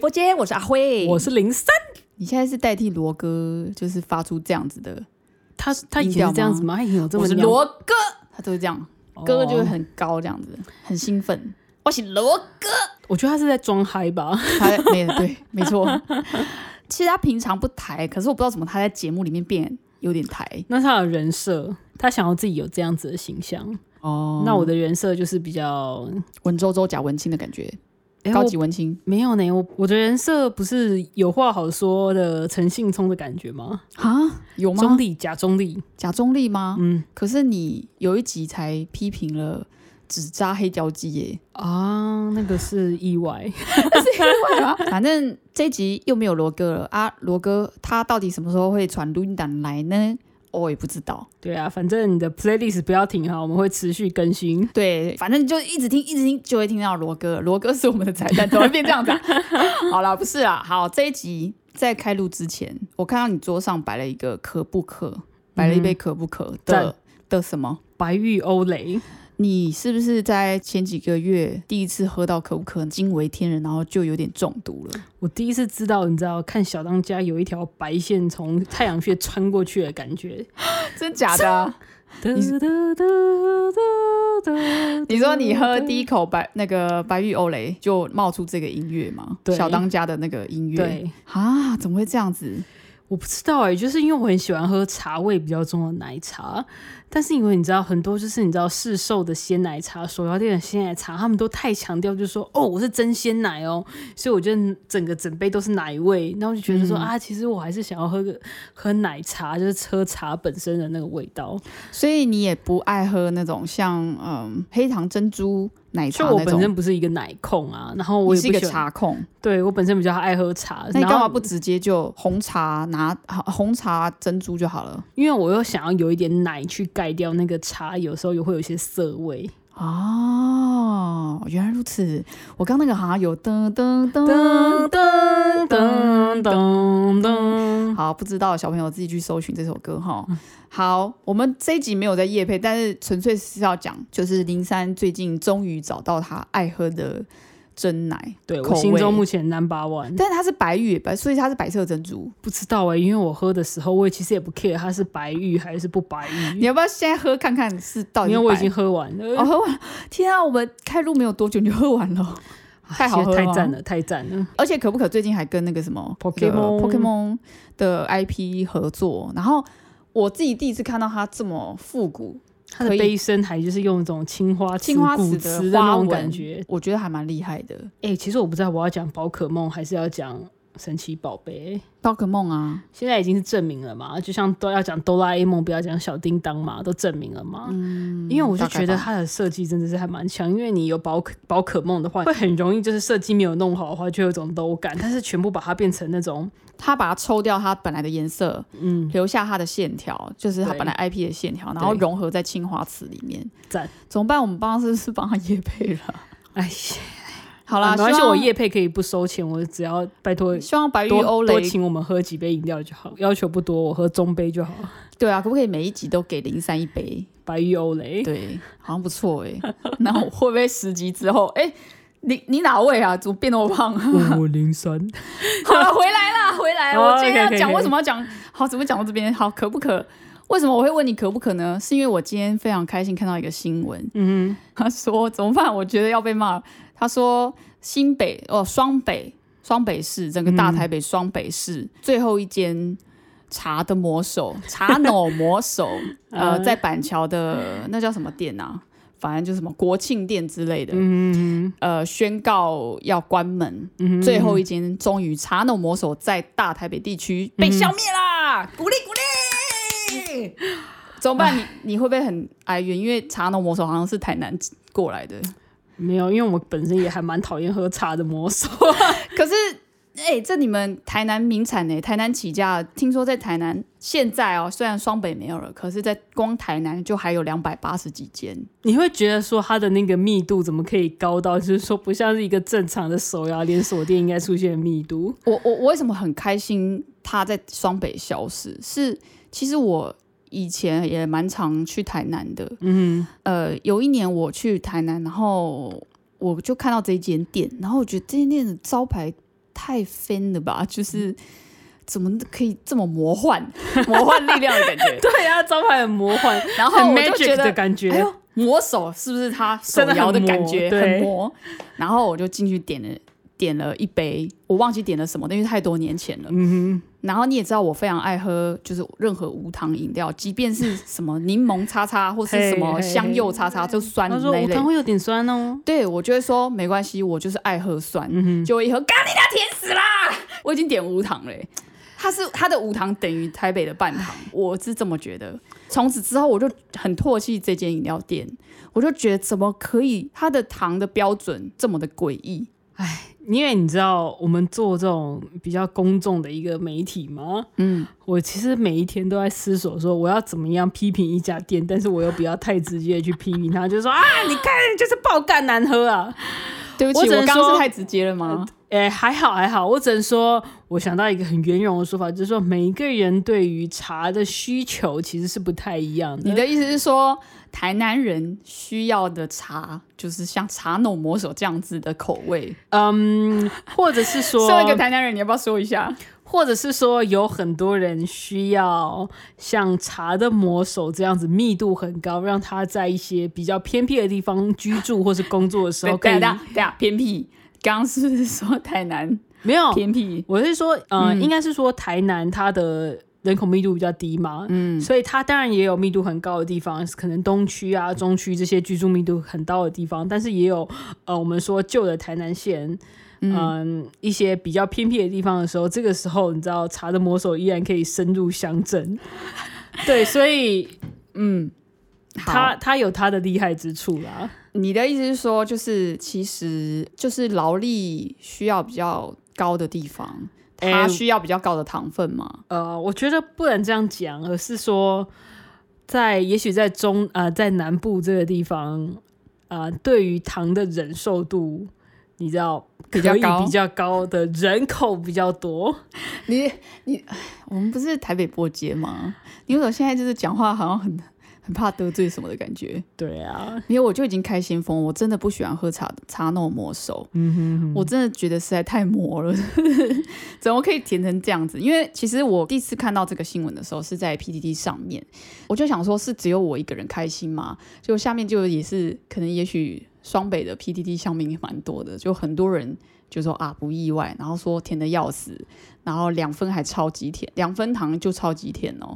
播间，我是阿辉，我是零三。你现在是代替罗哥，就是发出这样子的，他他以前是这样子吗？他以前有这么我是罗哥，他都会这样，哥就会哦很高，这样子，很兴奋。我是罗哥，我觉得他是在装嗨吧。他没对，没错。其实他平常不抬，可是我不知道怎么他在节目里面变有点抬那他的人设，他想要自己有这样子的形象。哦那我的人设就是比较文绉绉假文青的感觉，诶高级文青没有呢。我我的人设不是有话好说的陈信聪的感觉吗？啊？有吗中？立假中立，假中立吗？嗯可是你有一集才批评了纸扎黑胶机耶，啊，那个是意外。是意外啊 反正这一集又没有罗哥了啊！罗哥他到底什么时候会传录音档来呢？我也不知道。对啊，反正你的 playlist 不要停哈，我们会持续更新。对，反正就一直听，一直听，就会听到罗哥。罗哥是我们的彩蛋，怎么会变这样子、啊？好了，不是啊。好，这一集在开录之前，我看到你桌上摆了一个可不可，摆了一杯可不可的、赞的什么？白玉欧蕾，你是不是在前几个月第一次喝到可不可，惊为天人，然后就有点中毒了？我第一次知道，你知道看小当家有一条白线从太阳穴穿过去的感觉。真假的啊、你说你喝第一口白那个白玉欧蕾就冒出这个音乐吗？对小当家的那个音乐。对，啊，怎么会这样子？我不知道哎、就是因为我很喜欢喝茶味比较重的奶茶，但是因为你知道很多就是你知道市售的鲜奶茶、手摇店的鲜奶茶，他们都太强调就是说哦我是真鲜奶哦，所以我觉得整个整杯都是奶味，然后就觉得说、嗯。啊，其实我还是想要喝个喝奶茶，就是喝茶本身的那个味道。所以你也不爱喝那种像嗯黑糖珍珠奶茶那种。就我本身不是一个奶控啊，然后我你是一个茶控，对我本身比较爱喝茶，那你干嘛不直接就红茶拿红茶珍珠就好了？因为我又想要有一点奶去盖掉那个茶，有时候也会有一些涩味。哦，原来如此。我刚那个好像有噔噔噔噔噔噔噔,噔。好，不知道小朋友自己去搜寻这首歌哈。好，我们这一集没有在夜配，但是纯粹是要讲，就是林珊最近终于找到他爱喝的真奶，对我心中目前 number one。但它是白玉白，所以它是白色珍珠。不知道哎、因为我喝的时候，我也其实也不 care 它是白玉还是不白玉，你要不要现在喝看看是到底？因为我已经喝完了。哦喝完了，天啊！我们开录没有多久你就喝完了，太好喝了太赞了，太赞了！而且可不可最近还跟那个什么 Pokemon Pokemon 的 IP 合作，然后我自己第一次看到它这么复古，它的杯身还就是用一种青花瓷青花古瓷瓷的那种感觉。我觉得还蛮厉害的。哎、其实我不知道我要讲宝可梦还是要讲神奇宝贝。宝可梦啊，现在已经是证明了嘛，就像都要讲哆啦 A 梦，不要讲小叮当嘛，都证明了嘛。嗯，因为我就觉得它的设计真的是还蛮强，因为你有宝可宝可梦的话，会很容易就是设计没有弄好的话，就有一种 low 感。但是全部把它变成那种，它把它抽掉它本来的颜色，嗯，留下它的线条，就是它本来 IP 的线条，然后融合在青花瓷里面。赞。怎么办？我们帮是不是帮他夜配了？哎呀，好啦，没关我夜配可以不收钱，我只要拜托希望白玉多欧蕾多请我们喝几杯饮料就好，要求不多，我喝中杯就好。对啊，可不可以每一集都给零三一杯？白玉欧蕾，对，好像不错哎、那我会不会十集之后，哎、你你哪位啊？怎么变那么胖？问我零三，好了，回来啦，回来。哦我今天要讲为什么要讲？好，怎么讲到这边？好，可不可？为什么我会问你可不可呢？是因为我今天非常开心看到一个新闻，嗯他说怎么办？我觉得要被骂了。他说新北哦，双北双北市整个大台北双北市、最后一间茶的魔手 茶脑魔手，呃，嗯在板桥的那叫什么店啊？反正就是什么国庆店之类的，嗯呃，宣告要关门。嗯最后一间终于茶脑魔手在大台北地区被消灭啦！鼓励鼓励！怎么办？你你会不会很哀怨？因为茶农魔手好像是台南过来的，没有，因为我本身也还蛮讨厌喝茶的魔手。可是，哎、这你们台南名产呢、台南起家的，听说在台南现在哦，虽然双北没有了，可是在光台南就还有两百八十几间。你会觉得说它的那个密度怎么可以高到，就是说不像是一个正常的手摇连锁店应该出现的密度？我我我为什么很开心它在双北消失？是其实我以前也蛮常去台南的。嗯，呃，有一年我去台南，然后我就看到这一间店，然后我觉得这间店的招牌太 fan 了吧？就是怎么可以这么魔幻，魔幻力量的感觉。对啊，招牌很魔幻，然后我就觉得的感觉。哎呦，魔手是不是他手摇的感觉很魔？然后我就进去点了点了一杯，我忘记点了什么，因为太多年前了。嗯然后你也知道，我非常爱喝，就是任何无糖饮料，即便是什么柠檬叉叉或是什么香柚叉叉，就酸哼，的那一类他说无糖。会有点酸哦。对我就会说没关系，我就是爱喝酸。嗯哼，就我一喝，咖喱它甜死啦！我已经点无糖嘞欸、它是它的无糖等于台北的半糖，我是这么觉得。从此之后，我就很唾弃这间饮料店，我就觉得怎么可以，它的糖的标准这么的诡异。因为你知道我们做这种比较公众的一个媒体吗？嗯，我其实每一天都在思索说我要怎么样批评一家店，但是我又不要太直接地去批评他，就是说啊，你看就是爆干难喝啊。对不起，我刚刚是太直接了吗？哎、还好还好，我只能说，我想到一个很圆融的说法，就是说每一个人对于茶的需求其实是不太一样的。你的意思是说，台南人需要的茶就是像茶农魔手这样子的口味？嗯，或者是说，身为一个台南人，你要不要说一下？或者是说，有很多人需要像茶的魔手这样子密度很高，让他在一些比较偏僻的地方居住或是工作的时候可以等一下，等一下，偏僻。刚刚是不是说台南没有偏僻？我是说，呃，嗯应该是说台南它的人口密度比较低嘛，嗯，所以它当然也有密度很高的地方，可能东区啊、中区这些居住密度很高的地方，但是也有呃，我们说旧的台南县。嗯，一些比较偏僻的地方的时候，这个时候你知道茶的魔手依然可以深入乡镇，对，所以嗯，好它它有它的厉害之处啦。你的意思是说，就是其实就是劳力需要比较高的地方，哎它需要比较高的糖分吗？呃，我觉得不能这样讲，而是说，在也许在中呃在南部这个地方，呃，对于糖的忍受度，你知道比较高比较高的人口比较多。你 你，唉我们不是台北波街吗？你为什么现在就是讲话好像很很怕得罪什么的感觉？对啊，因为我就已经开先锋，我真的不喜欢喝茶茶那种魔手，嗯哼哼，我真的觉得实在太魔了，怎么可以甜成这样子？因为其实我第一次看到这个新闻的时候是在 PTT 上面，我就想说是只有我一个人开心吗？就下面就也是可能也许双北的 PTT 上面也蛮多的，就很多人就说啊不意外，然后说甜的要死，然后两分还超级甜，两分糖就超级甜哦，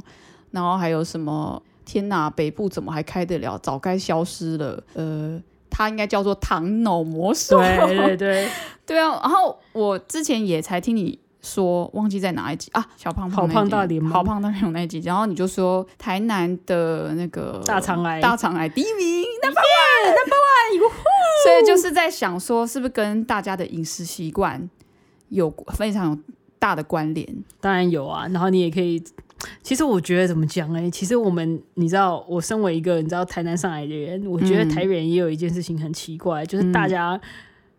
然后还有什么天哪，北部怎么还开得了？早该消失了，呃。它应该叫做糖脑魔手，对对对，对啊，然后我之前也才听你说，忘记在哪一集啊，小胖胖好那胖大联盟好胖大联盟那一集，然后你就说台南的那个大肠癌大肠癌第一名，number one，number one，所以就是在想说，是不是跟大家的饮食习惯有非常有大的关联？当然有啊。然后你也可以，其实我觉得怎么讲呢？其实我们你知道，我身为一个你知道台南上来的人，我觉得嗯台北人也有一件事情很奇怪，就是大家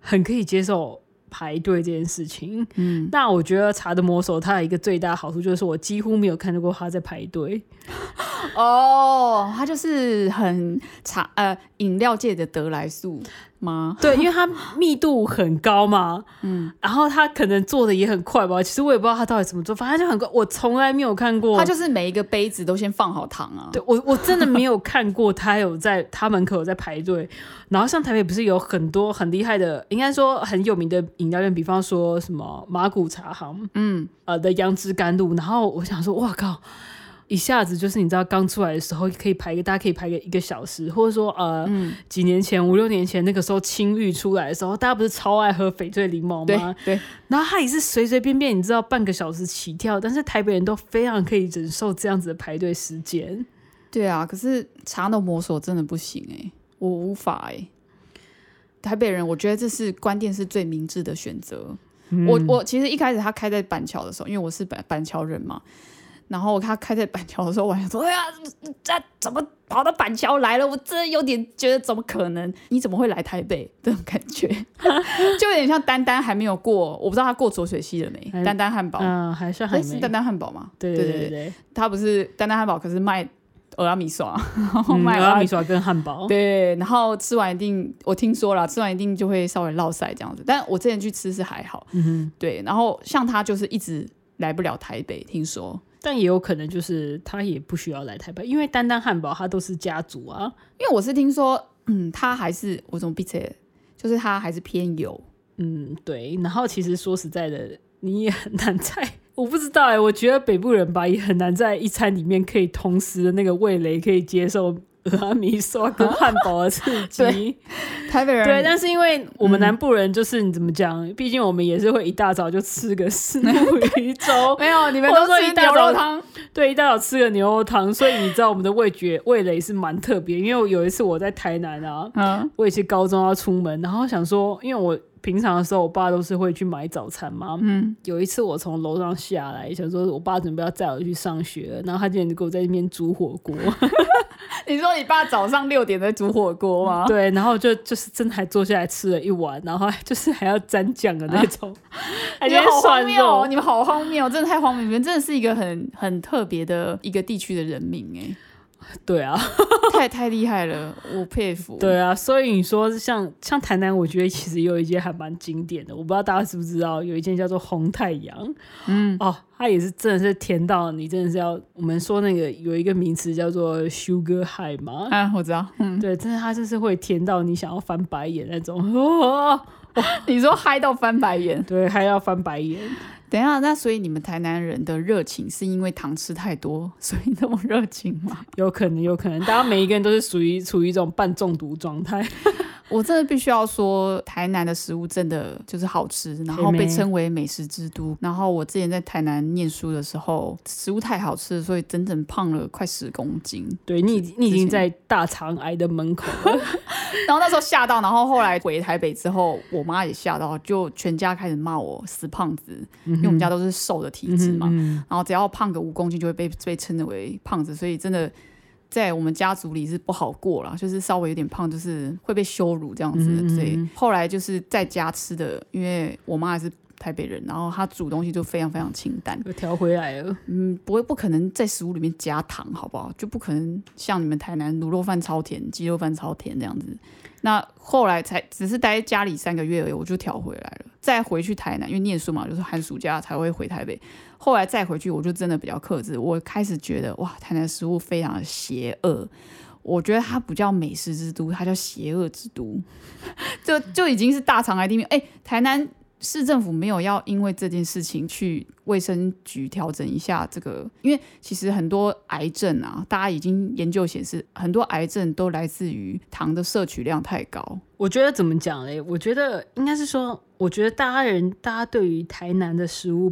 很可以接受。排队这件事情，嗯，那我觉得茶的魔手它有一个最大好处，就是我几乎没有看到过他在排队。哦，他就是很茶呃饮料界的德来素吗？对，因为它密度很高嘛，嗯，然后他可能做的也很快吧。其实我也不知道他到底怎么做，反正就很快。我从来没有看过，它就是每一个杯子都先放好糖啊。对我我真的没有看过他有在他门口有在排队。然后像台北不是有很多很厉害的，应该说很有名的饮料店，比方说什么马古茶行，嗯，呃的杨枝甘露。然后我想说，哇靠！一下子就是你知道刚出来的时候可以排个，大家可以排个一个小时，或者说呃、嗯几年前五六年前那个时候青玉出来的时候，大家不是超爱喝翡翠柠檬吗？对，然后它也是随随便便你知道半个小时起跳，但是台北人都非常可以忍受这样子的排队时间。对啊，可是茶的摩索真的不行哎、我无法哎、台北人，我觉得这是关店是最明智的选择。我我其实一开始他开在板桥的时候，因为我是板板桥人嘛，然后他开在板桥的时候，我还想说，哎呀，这怎么跑到板桥来了？我真的有点觉得怎么可能？你怎么会来台北？这种感觉，就有点像丹丹还没有过，我不知道他过浊水溪了没？丹丹汉堡，嗯，还是还是丹丹汉堡吗？对对对他不是丹丹汉堡，可是卖俄拉米刷，然后嗯，卖俄拉米刷跟汉堡，对，然后吃完一定，我听说了，吃完一定就会稍微落腮这样子。但我之前去吃是还好，嗯哼，对。然后像他就是一直来不了台北，听说，但也有可能就是他也不需要来台北，因为丹丹汉堡它都是家族啊，因为我是听说，嗯，他还是我怎么闭嘴，就是他还是偏油，嗯，对。然后其实说实在的，你也很难在，我不知道哎、我觉得北部人吧也很难在一餐里面可以同时的那个味蕾可以接受俄阿米刷跟汉堡的刺激。台北人。对，但是因为我们南部人就是你怎么讲，毕竟我们也是会一大早就吃个四目鱼粥，没有你们都吃说一大早牛肉汤，对，一大早吃个牛肉汤，所以你知道我们的味觉味蕾是蛮特别。因为我有一次我在台南啊，嗯。我也是高中要出门，然后想说，因为我平常的时候我爸都是会去买早餐嘛，嗯，有一次我从楼上下来，想说我爸准备要载我去上学了，然后他竟然就给我在那边煮火锅，你说你爸早上六点在煮火锅吗？对，然后就就是真的还坐下来吃了一碗，然后就是还要沾酱的那种，还你们好荒谬哦！你们好荒谬，真的太荒谬！你们真的是一个很很特别的一个地区的人民哎，对啊，太太厉害了，我佩服。对啊，所以你说像像台南，我觉得其实有一间还蛮经典的，我不知道大家知不知道，有一间叫做红太阳，嗯，哦，它也是真的是甜到你真的是要，我们说那个有一个名词叫做 sugar high 嘛，啊，我知道。嗯，对，真的它就是会甜到你想要翻白眼那种，哦、你说嗨到翻白眼。对，嗨到翻白眼。等一下，那所以你们台南人的热情是因为糖吃太多，所以那么热情吗？有可能，有可能，大家每一个人都是属于处于一种半中毒状态。我真的必须要说，台南的食物真的就是好吃，然后被称为美食之都。然后我之前在台南念书的时候，食物太好吃了，所以整整胖了快十公斤。对你，你已经在大肠癌的门口了。然后那时候吓到，然后后来回台北之后，我妈也吓到，就全家开始骂我死胖子，因为我们家都是瘦的体质嘛。嗯然后只要胖个五公斤，就会被被称为胖子，所以真的在我们家族里是不好过啦，就是稍微有点胖，就是会被羞辱这样子。嗯嗯嗯所以后来就是在家吃的，因为我妈也是台北人，然后她煮东西就非常非常清淡，又调回来了。嗯，不会不可能在食物里面加糖，好不好？就不可能像你们台南卤肉饭超甜，鸡肉饭超甜这样子。那后来才只是待在家里三个月而已，我就调回来了。再回去台南，因为念书嘛，就是寒暑假才会回台北。后来再回去，我就真的比较克制。我开始觉得哇，台南食物非常的邪恶。我觉得它不叫美食之都，它叫邪恶之都，就就已经是大肠癌地面。哎、台南市政府没有要因为这件事情去卫生局调整一下这个，因为其实很多癌症啊，大家已经研究显示，很多癌症都来自于糖的摄取量太高。我觉得怎么讲嘞？我觉得应该是说，我觉得大家人大家对于台南的食物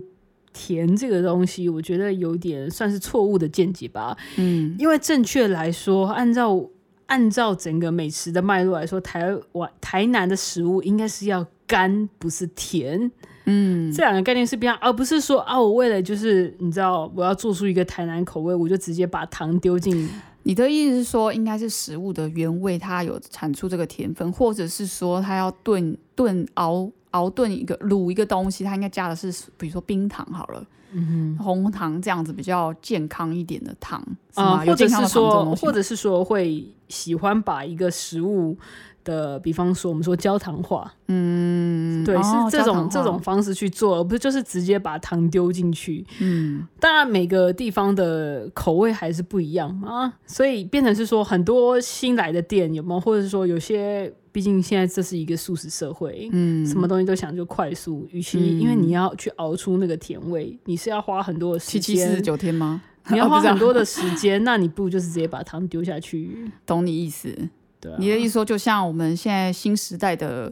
甜这个东西，我觉得有点算是错误的见解吧。嗯，因为正确来说，按照按照整个美食的脉络来说，台湾台南的食物应该是要干，不是甜。嗯，这两个概念是不一样，而不是说啊，我为了就是你知道，我要做出一个台南口味，我就直接把糖丢进。你的意思是说，应该是食物的原味，它有产出这个甜分，或者是说它要炖炖熬熬炖一个卤一个东西，它应该加的是比如说冰糖好了，嗯红糖这样子比较健康一点的糖，是啊、或者是说，或者是说会喜欢把一个食物的，比方说我们说焦糖化，嗯，对，哦是这种这种方式去做，而不是就是直接把糖丢进去。嗯。当然，每个地方的口味还是不一样啊，所以变成是说很多新来的店有没有，或者是说有些，毕竟现在这是一个素食社会，嗯，什么东西都想就快速，与其、嗯。因为你要去熬出那个甜味，你是要花很多的时七七四九天吗？你要花 很多的时间，那你不如就是直接把糖丢下去，懂你意思。对啊，你的意思说，就像我们现在新时代的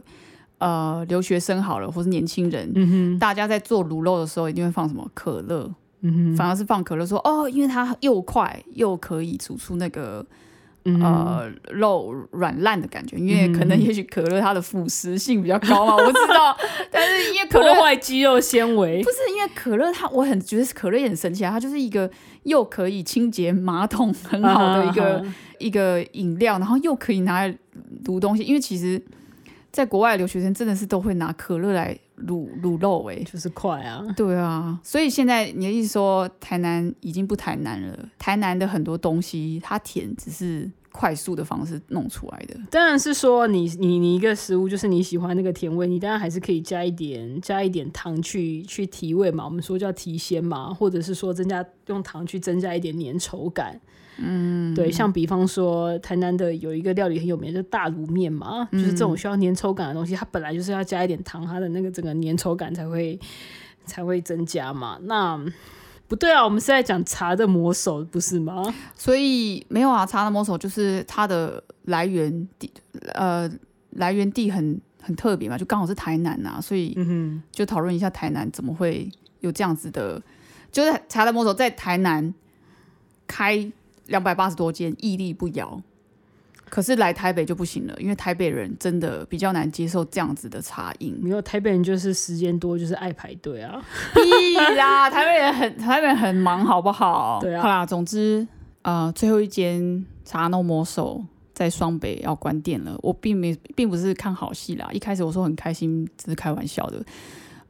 呃留学生好了，或是年轻人，大家在做卤肉的时候一定会放什么可乐，反而是放可乐说哦，因为它又快又可以煮出那个呃肉软烂的感觉，因为嗯可能也许可乐它的腐蚀性比较高嘛，我不知道，但是因为可乐破坏肌肉纤维不，是因为可乐它，我很觉得可乐也很神奇啊，它就是一个又可以清洁马桶很好的一个、一个饮料，然后又可以拿来读东西，因为其实在国外的留学生真的是都会拿可乐来卤卤肉哎、就是快啊。对啊，所以现在你的意思说台南已经不台南了，台南的很多东西它甜只是快速的方式弄出来的。当然是说你你你一个食物就是你喜欢那个甜味，你当然还是可以加一点加一点糖去去提味嘛，我们说叫提鲜嘛，或者是说增加用糖去增加一点粘稠感。嗯，对，像比方说台南的有一个料理很有名，就是大卤面嘛，就是这种需要粘稠感的东西，它本来就是要加一点糖，它的那个整个粘稠感才会才会增加嘛。那不对啊，我们是在讲茶的魔手，不是吗？所以没有啊，茶的魔手就是它的来源地，呃，来源地很很特别嘛，就刚好是台南啊，所以嗯就讨论一下台南怎么会有这样子的，就是茶的魔手在台南开两百八十多间，屹立不摇。可是来台北就不行了，因为台北人真的比较难接受这样子的茶饮。没有台北人就是时间多，就是爱排队啊。屁啦，台北人很台北人很忙，好不好？对啊好啦，总之，呃，最后一间茶弄魔手在双北要关店了。我并没并不是看好戏啦，一开始我说很开心，只是开玩笑的。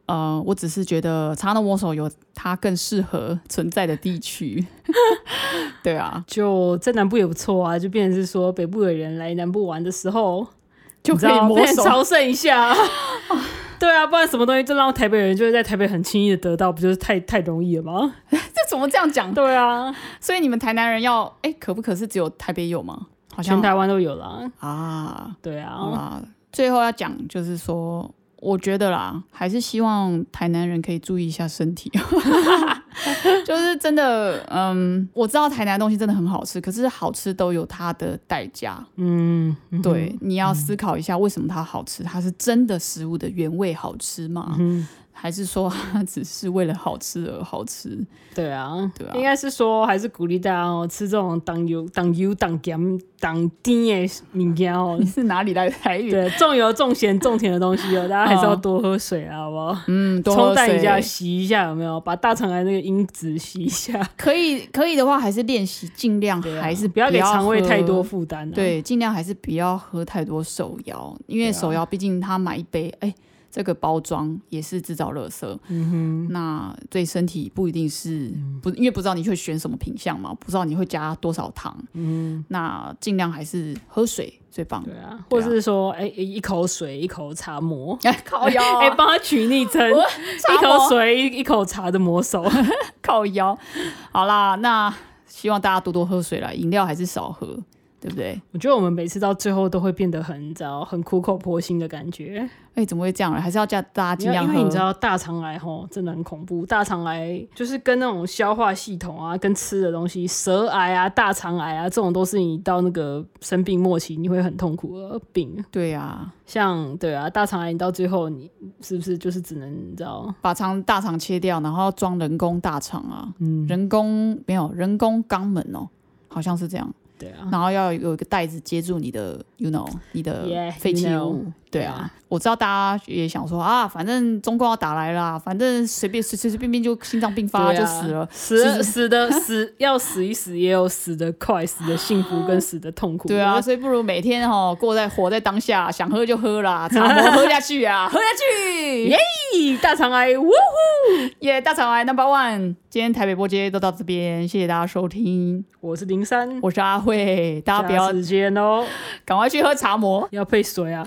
呃，我只是觉得茶弄魔手有它更适合存在的地区。对啊，就在南部也不错啊，就变成是说北部的人来南部玩的时候，就可以你知道魔手。朝圣一下。对啊，不然什么东西就让台北人就是在台北很轻易的得到，不就是太太容易了吗？这怎么这样讲？对啊，所以你们台南人要哎，可不可是只有台北有吗？好像全台湾都有啦。啊，对好啊，啦，最后要讲就是说，我觉得啦，还是希望台南人可以注意一下身体。就是真的，嗯，我知道台南的东西真的很好吃，可是好吃都有它的代价。嗯，嗯对，你要思考一下，为什么它好吃？它是真的食物的原味好吃吗？嗯，还是说他只是为了好吃而好吃？对啊，对啊应该是说还是鼓励大家哦，吃这种当油、当油、当咸、当甜的物件哦 你。是哪里来的台语？对，重油、重咸、重甜的东西哦，大家还是要多喝水啊，好不好？嗯，多喝冲淡一下，水洗一下，有没有？把大肠癌那个因子洗一下，可以可以的话，还是练习，尽量还是不要给肠胃太多负担、啊。，对，尽量还是不要喝太多手摇，因为手摇毕竟他买一杯，哎、这个包装也是制造垃圾，嗯那对身体不一定是不，因为不知道你会选什么品相嘛，不知道你会加多少糖，嗯，那尽量还是喝水最棒。对啊，或者是说，哎、一口水，一口茶魔，哎，靠腰，哎、帮他取昵称，一口水，一一口茶的魔手。靠腰。好啦，那希望大家多多喝水啦，饮料还是少喝，对不对？我觉得我们每次到最后都会变得很，你知道，很苦口婆心的感觉。哎、怎么会这样呢？还是要叫大家尽量喝。因为你知道大肠癌吼真的很恐怖，大肠癌就是跟那种消化系统啊、跟吃的东西，舌癌啊、大肠癌啊，这种都是你到那个生病末期你会很痛苦的病。对呀、像对啊，大肠癌你到最后你是不是就是只能你知道，把肠大肠切掉，然后装人工大肠啊，嗯，人工没有人工肛门哦，好像是这样。对啊，然后要有一个袋子接住你的，you know，你的废弃 you know. 物。对啊我知道大家也想说啊，反正中共要打来啦，反正随便随随随便便就心脏病发啊就死了。死死的死要死一死，也有死的快、死的幸福跟死的痛苦。对啊，所以不如每天哦过在活在当下，想喝就喝啦，茶魔喝下去啊，喝下去，耶咦，大肠癌，呜呼耶！大肠癌 number one，今天台北播街都到这边，谢谢大家收听，我是林珊，我是阿慧，大家不要时间哦，赶快去喝茶魔。要配水啊。